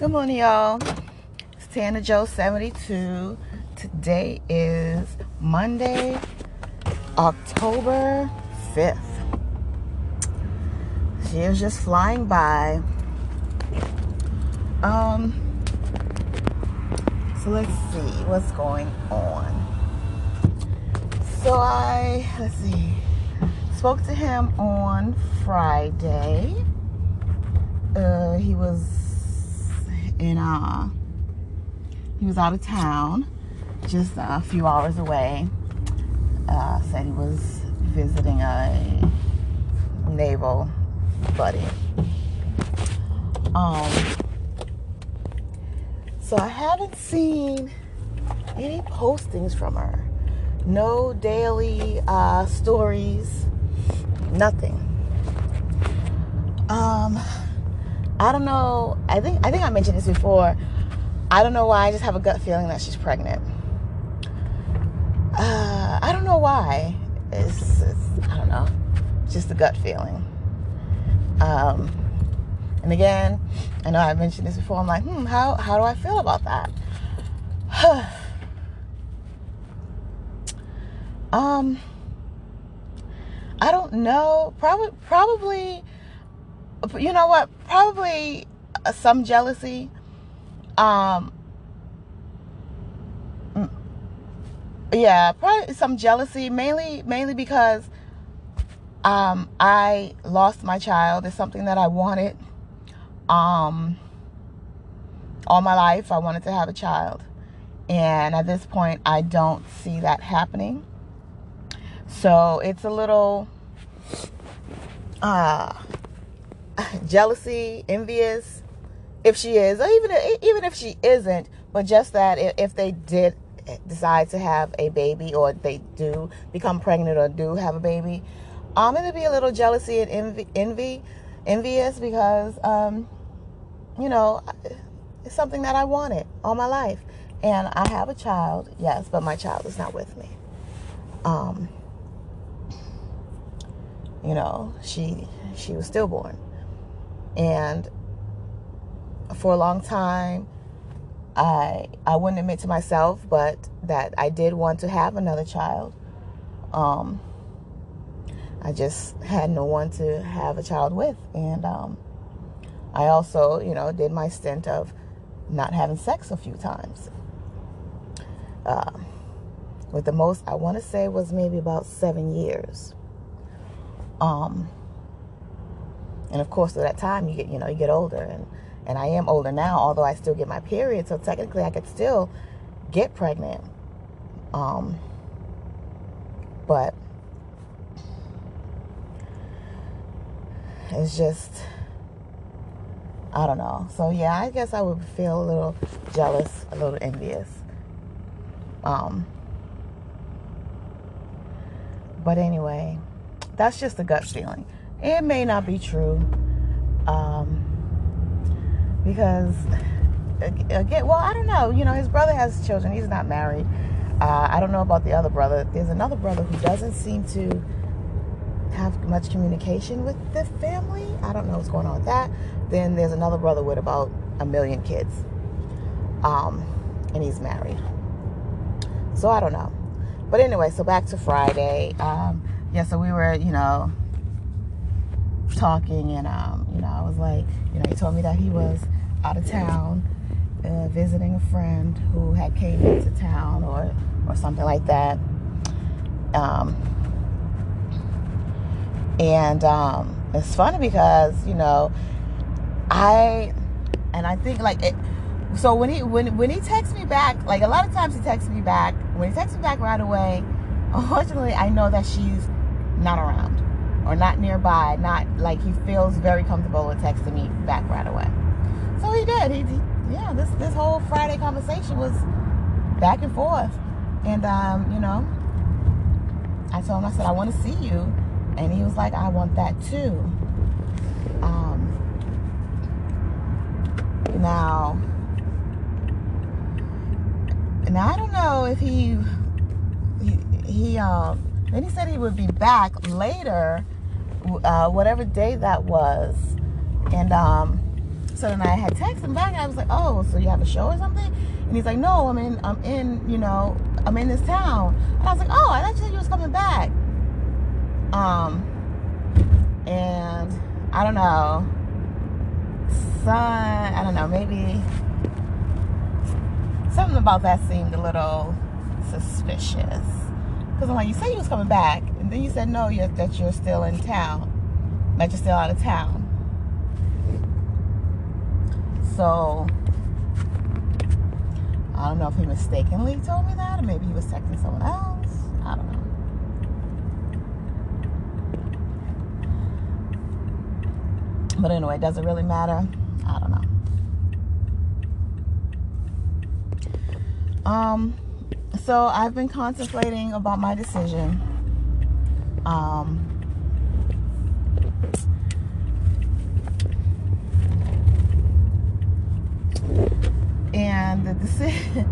Good morning, y'all. It's Tana Joe 72. Today is Monday, October 5th. She is just flying by. Um, so let's see what's going on. So I, let's see, spoke to him on Friday. Uh, he was in uh he was out of town just a few hours away. Uh, said he was visiting a naval buddy. Um so i haven't seen any postings from her. No daily uh stories. Nothing. Um I don't know. I think I think I mentioned this before. I don't know why. I just have a gut feeling that she's pregnant. Uh, I don't know why. It's, it's I don't know. It's just a gut feeling. Um, and again, I know I mentioned this before. I'm like, hmm, how how do I feel about that? um, I don't know. Probably probably you know what? Probably uh, some jealousy. Um, mm, yeah, probably some jealousy, mainly mainly because um, I lost my child. It's something that I wanted um, all my life. I wanted to have a child, and at this point, I don't see that happening. So it's a little uh, jealousy, envious, if she is, or even even if she isn't, but just that if they did decide to have a baby or they do become pregnant or do have a baby, I'm gonna be a little jealousy and envy, envy envious because um, you know it's something that I wanted all my life, and I have a child, yes, but my child is not with me. Um, you know, she she was stillborn, and for a long time, I I wouldn't admit to myself, but that I did want to have another child. Um, I just had no one to have a child with, and um, I also, you know, did my stint of not having sex a few times. Uh, with the most I want to say was maybe about seven years. Um, and of course, at that time, you get you know you get older, and and I am older now, although I still get my period. So technically, I could still get pregnant. Um, but it's just I don't know. So yeah, I guess I would feel a little jealous, a little envious. Um, but anyway, that's just a gut feeling. It may not be true. Um, because again, well, I don't know. You know, his brother has children. He's not married. Uh, I don't know about the other brother. There's another brother who doesn't seem to have much communication with the family. I don't know what's going on with that. Then there's another brother with about a million kids. Um, and he's married. So I don't know. But anyway, so back to Friday. Um, yeah, so we were, you know, talking and um, you know, I was like, you know, he told me that he was out of town uh, visiting a friend who had came into town or or something like that. Um, and um, it's funny because you know I and I think like it, so when he when when he texts me back like a lot of times he texts me back when he texts me back right away unfortunately I know that she's not around or not nearby not like he feels very comfortable with texting me back right away. So he did. He, he yeah this this whole Friday conversation was back and forth. And um you know I told him I said I want to see you. And he was like, I want that too. Um, now, now I don't know if he, he, he um, then he said he would be back later, uh, whatever day that was. And um, so then I had texted him back I was like, oh, so you have a show or something? And he's like, no, I'm in, I'm in, you know, I'm in this town. And I was like, oh, I thought you said you was coming back. Um, and I don't know, son, I don't know, maybe something about that seemed a little suspicious. Because I'm like, you said you was coming back, and then you said no, you're, that you're still in town, that you're still out of town. So I don't know if he mistakenly told me that, or maybe he was texting someone else. I don't know. But anyway, does it really matter? I don't know. Um, so I've been contemplating about my decision. Um, and the decision,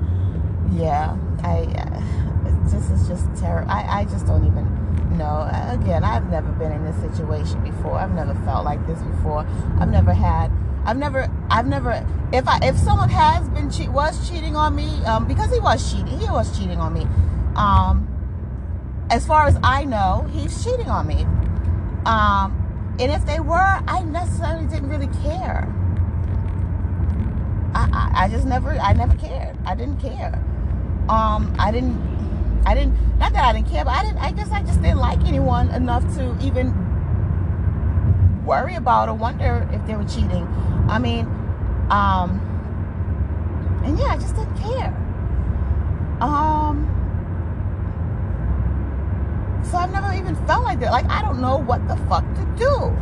yeah, I, uh, this is just terrible. I, I just don't even know. Again, I've never been in this situation before. I've never felt like this before. I've never had. I've never. I've never. If I if someone has been cheat was cheating on me, um, because he was cheating. He was cheating on me. Um, as far as I know, he's cheating on me. Um, and if they were, I necessarily didn't really care. I, I, I just never I never cared. I didn't care. Um, I didn't I didn't not that I didn't care, but I didn't I guess I just didn't like anyone enough to even worry about or wonder if they were cheating. I mean, um and yeah, I just didn't care. Um so I've never even felt like that. Like I don't know what the fuck to do.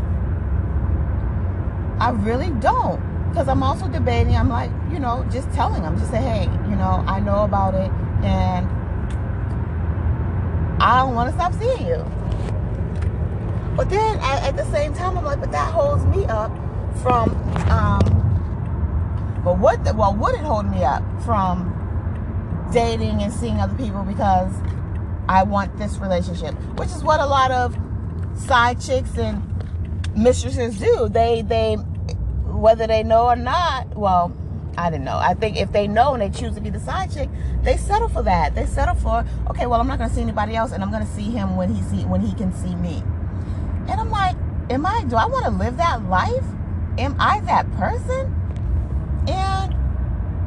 I really don't. Because I'm also debating, I'm like, you know, just telling them, just say, hey, you know, I know about it and I don't want to stop seeing you. But then at, at, the same time, I'm like, but that holds me up from, um, but what, the, well, would it hold me up from dating and seeing other people because I want this relationship, which is what a lot of side chicks and mistresses do. They, they, whether they know or not, well, I didn't know. I think if they know and they choose to be the side chick, they settle for that. They settle for, okay, well, I'm not going to see anybody else, and I'm going to see him when he see when he can see me. And I'm like, am I? Do I want to live that life? Am I that person? And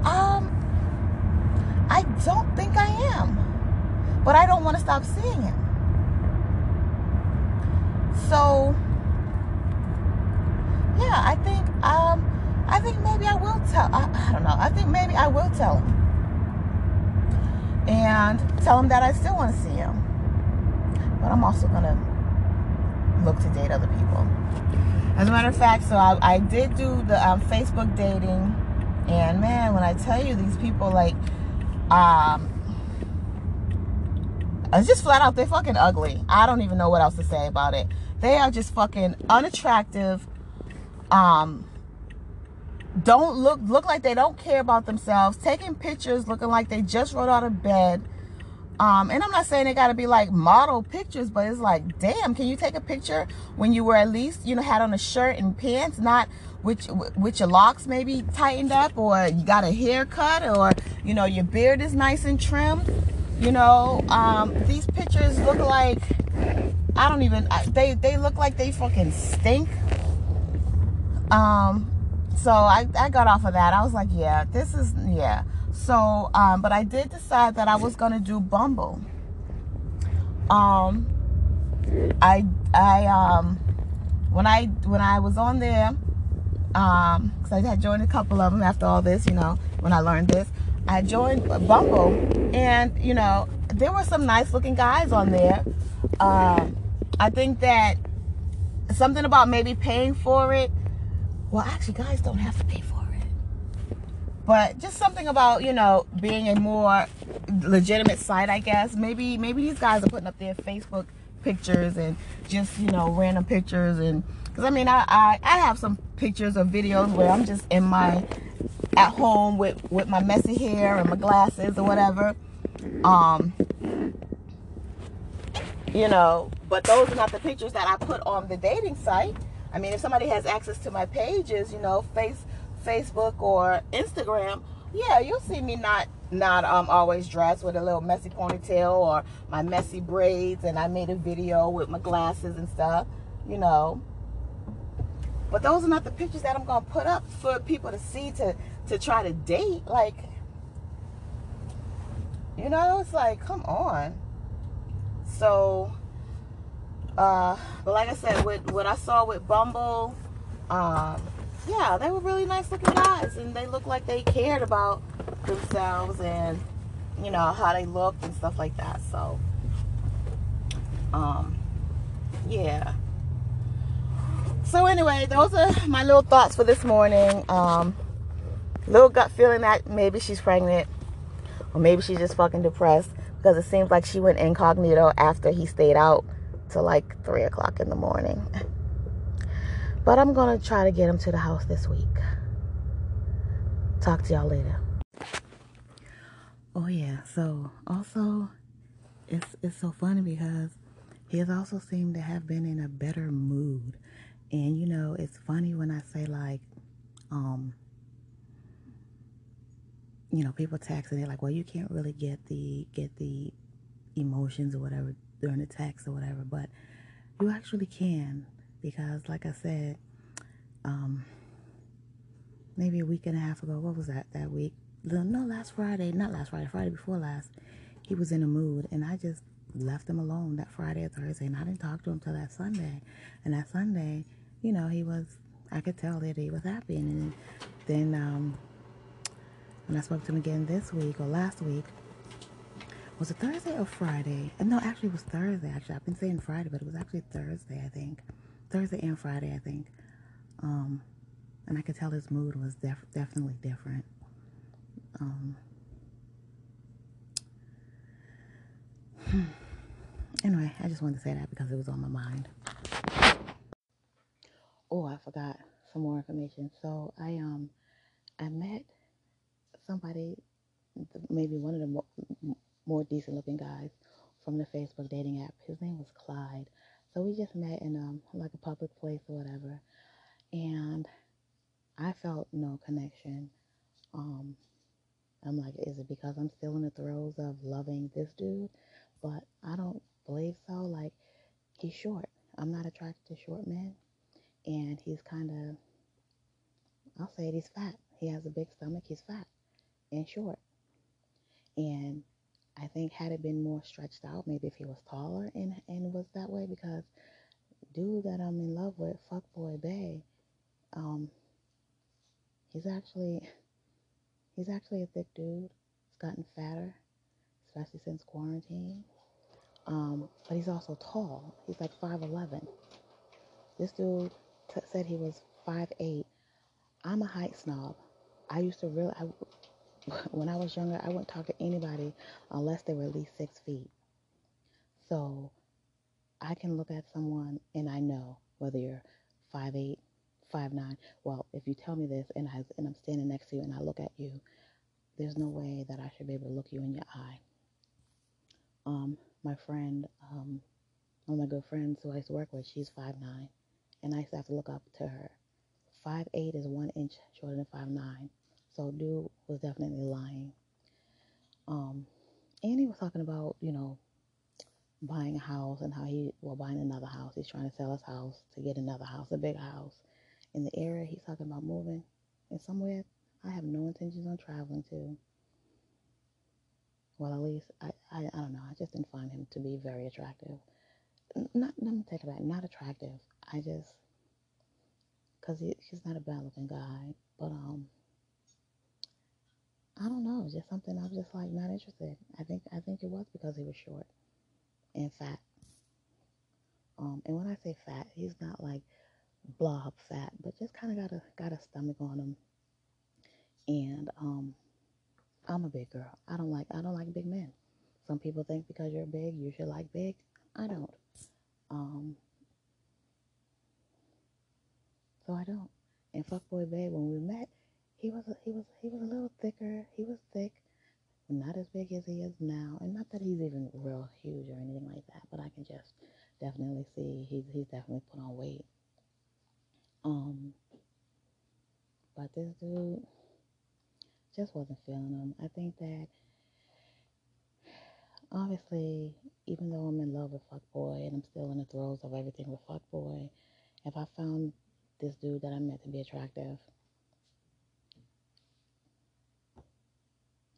um, I don't think I am, but I don't want to stop seeing him. So yeah, I think um, I think maybe I will tell. I, I don't know. I think maybe I will tell him and tell him that I still want to see him. But I'm also gonna look to date other people. As a matter of fact, so I, I did do the um, Facebook dating, and man, when I tell you these people, like, um, it's just flat out, they're fucking ugly. I don't even know what else to say about it. They are just fucking unattractive, um, don't look look like they don't care about themselves, taking pictures looking like they just rolled out of bed. Um, and I'm not saying they got to be like model pictures, but it's like, damn, can you take a picture when you were at least, you know, had on a shirt and pants, not with, with your locks maybe tightened up or you got a haircut or, you know, your beard is nice and trimmed. You know, um, these pictures look like, I don't even, they, they look like they fucking stink. Um, so I, I got off of that. I was like, yeah, this is, yeah. So, um, but I did decide that I was going to do Bumble. Um, I, I, um, when I, when I was on there, um, cause I had joined a couple of them after all this, you know, when I learned this, I joined Bumble and, you know, there were some nice looking guys on there. Um, I think that something about maybe paying for it well, actually, guys don't have to pay for it. But just something about, you know, being a more legitimate site, I guess. Maybe maybe these guys are putting up their Facebook pictures and just, you know, random pictures. And because I mean, I, I, I have some pictures or videos where I'm just in my, at home with, with my messy hair and my glasses or whatever. Um, you know, but those are not the pictures that I put on the dating site. I mean, if somebody has access to my pages, you know, face, Facebook or Instagram, yeah, you'll see me not not um always dressed with a little messy ponytail or my messy braids, and I made a video with my glasses and stuff, you know. But those are not the pictures that I'm gonna put up for people to see to to try to date. Like, you know, it's like, come on. So uh, but like I said, with what I saw with Bumble, um, yeah, they were really nice looking guys, and they looked like they cared about themselves and you know how they looked and stuff like that. So, um, yeah. So anyway, those are my little thoughts for this morning. Um, little gut feeling that maybe she's pregnant, or maybe she's just fucking depressed because it seems like she went incognito after he stayed out to like 3 o'clock in the morning. But I'm going to try to get him to the house this week. Talk to y'all later. Oh yeah, so also it's it's so funny because he has also seemed to have been in a better mood. And you know, it's funny when I say like um you know, people text and they're like, "Well, you can't really get the get the emotions or whatever during the text or whatever, but you actually can because, like I said, um, maybe a week and a half ago. What was that? That week? No, last Friday. Not last Friday. Friday before last. He was in a mood, and I just left him alone that Friday or Thursday, and I didn't talk to him till that Sunday. And that Sunday, you know, he was. I could tell that he was happy, and then um, when I spoke to him again this week or last week, was it Thursday or Friday? Uh, no, actually, it was Thursday. Actually, I've been saying Friday, but it was actually Thursday, I think. Thursday and Friday, I think. Um, and I could tell his mood was def- definitely different. Um, anyway, I just wanted to say that because it was on my mind. Oh, I forgot some more information. So I um I met somebody, maybe one of the more, decent looking guys from the Facebook dating app. His name was Clyde. So we just met in um like a public place or whatever, and I felt no connection. Um, I'm like, is it because I'm still in the throes of loving this dude? But I don't believe so. Like, he's short. I'm not attracted to short men. And he's kind of, I'll say it, he's fat. He has a big stomach. He's fat and short. And I think had it been more stretched out, maybe if he was taller and, and was that way, because dude that I'm in love with, fuckboy Bay, um, he's actually he's actually a thick dude. He's gotten fatter, especially since quarantine. Um, but he's also tall. He's like 5'11. This dude t- said he was 5'8. I'm a height snob. I used to really, I, when I was younger, I wouldn't talk to anybody unless they were at least six feet. So I can look at someone and I know whether you're five eight, five nine. Well, if you tell me this and I and I'm standing next to you and I look at you, there's no way that I should be able to look you in your eye. Um, my friend, um, one of my good friends who I used to work with, she's five nine, and I used to have to look up to her. Five eight is one inch shorter than five nine, so dude was definitely lying. Um, and he was talking about you know buying a house and how he well buying another house. He's trying to sell his house to get another house, a big house in the area he's talking about moving and somewhere I have no intentions on traveling to. Well, at least I, I, I don't know. I just didn't find him to be very attractive. Not, let me take it back. Not attractive. I just, cause he, he's not a bad looking guy, but um, I don't know. Just something I was just like not interested. I think I think it was because he was short and fat. Um, and when I say fat, he's not like blob fat, but just kind of got a got a stomach on him. And um, I'm a big girl. I don't like I don't like big men. Some people think because you're big, you should like big. I don't. Um, so I don't. And fuckboy babe, when we met, he was he was he was a little thicker. He was thick, not as big as he is now, and not that he's even real huge or anything like that. But I can just definitely see he's he's definitely put on weight. Um, but this dude just wasn't feeling him. I think that obviously, even though I'm in love with Fuckboy and I'm still in the throes of everything with Fuckboy, if I found this dude that I met to be attractive,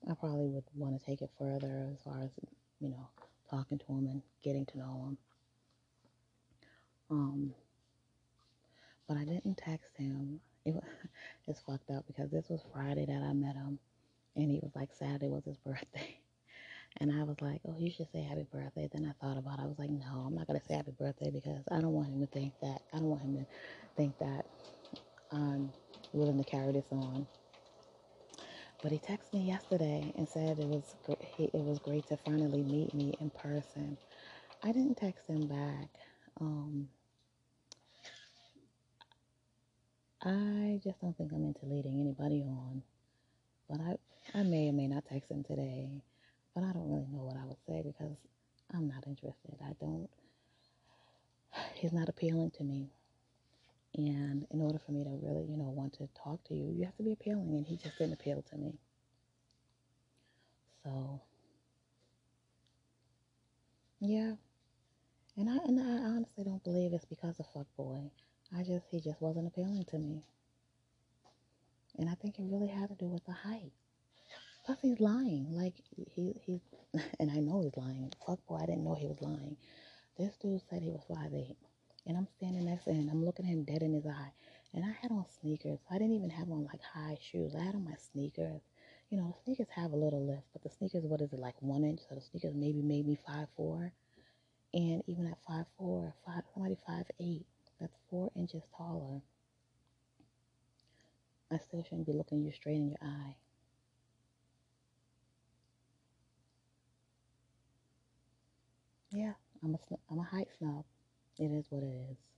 I probably would want to take it further as far as, you know, talking to him and getting to know him. Um, but I didn't text him. It was, it's fucked up because this was Friday that I met him, and he was like Saturday was his birthday, and I was like, oh, you should say happy birthday. Then I thought about it. I was like, no, I'm not gonna say happy birthday because I don't want him to think that. I don't want him to think that I'm willing to carry this on. But he texted me yesterday and said it was it was great to finally meet me in person. I didn't text him back. Um, I just don't think I'm into leading anybody on. But I, I may or may not text him today. But I don't really know what I would say because I'm not interested. I don't, he's not appealing to me. And in order for me to really, you know, want to talk to you, you have to be appealing. And he just didn't appeal to me. So, yeah. And I, and I honestly don't believe it's because of fuckboy. I just, he just wasn't appealing to me. And I think it really had to do with the height. Plus, he's lying. Like, he, he's, and I know he's lying. Fuck boy, I didn't know he was lying. This dude said he was 5'8. And I'm standing next to him. I'm looking him dead in his eye. And I had on sneakers. I didn't even have on like high shoes. I had on my sneakers. You know, sneakers have a little lift, but the sneakers, what is it, like one inch? So the sneakers maybe made me five four. And even at five four, five somebody five eight, that's four inches taller. I still shouldn't be looking you straight in your eye. Yeah, I'm a I'm a height snob. It is what it is.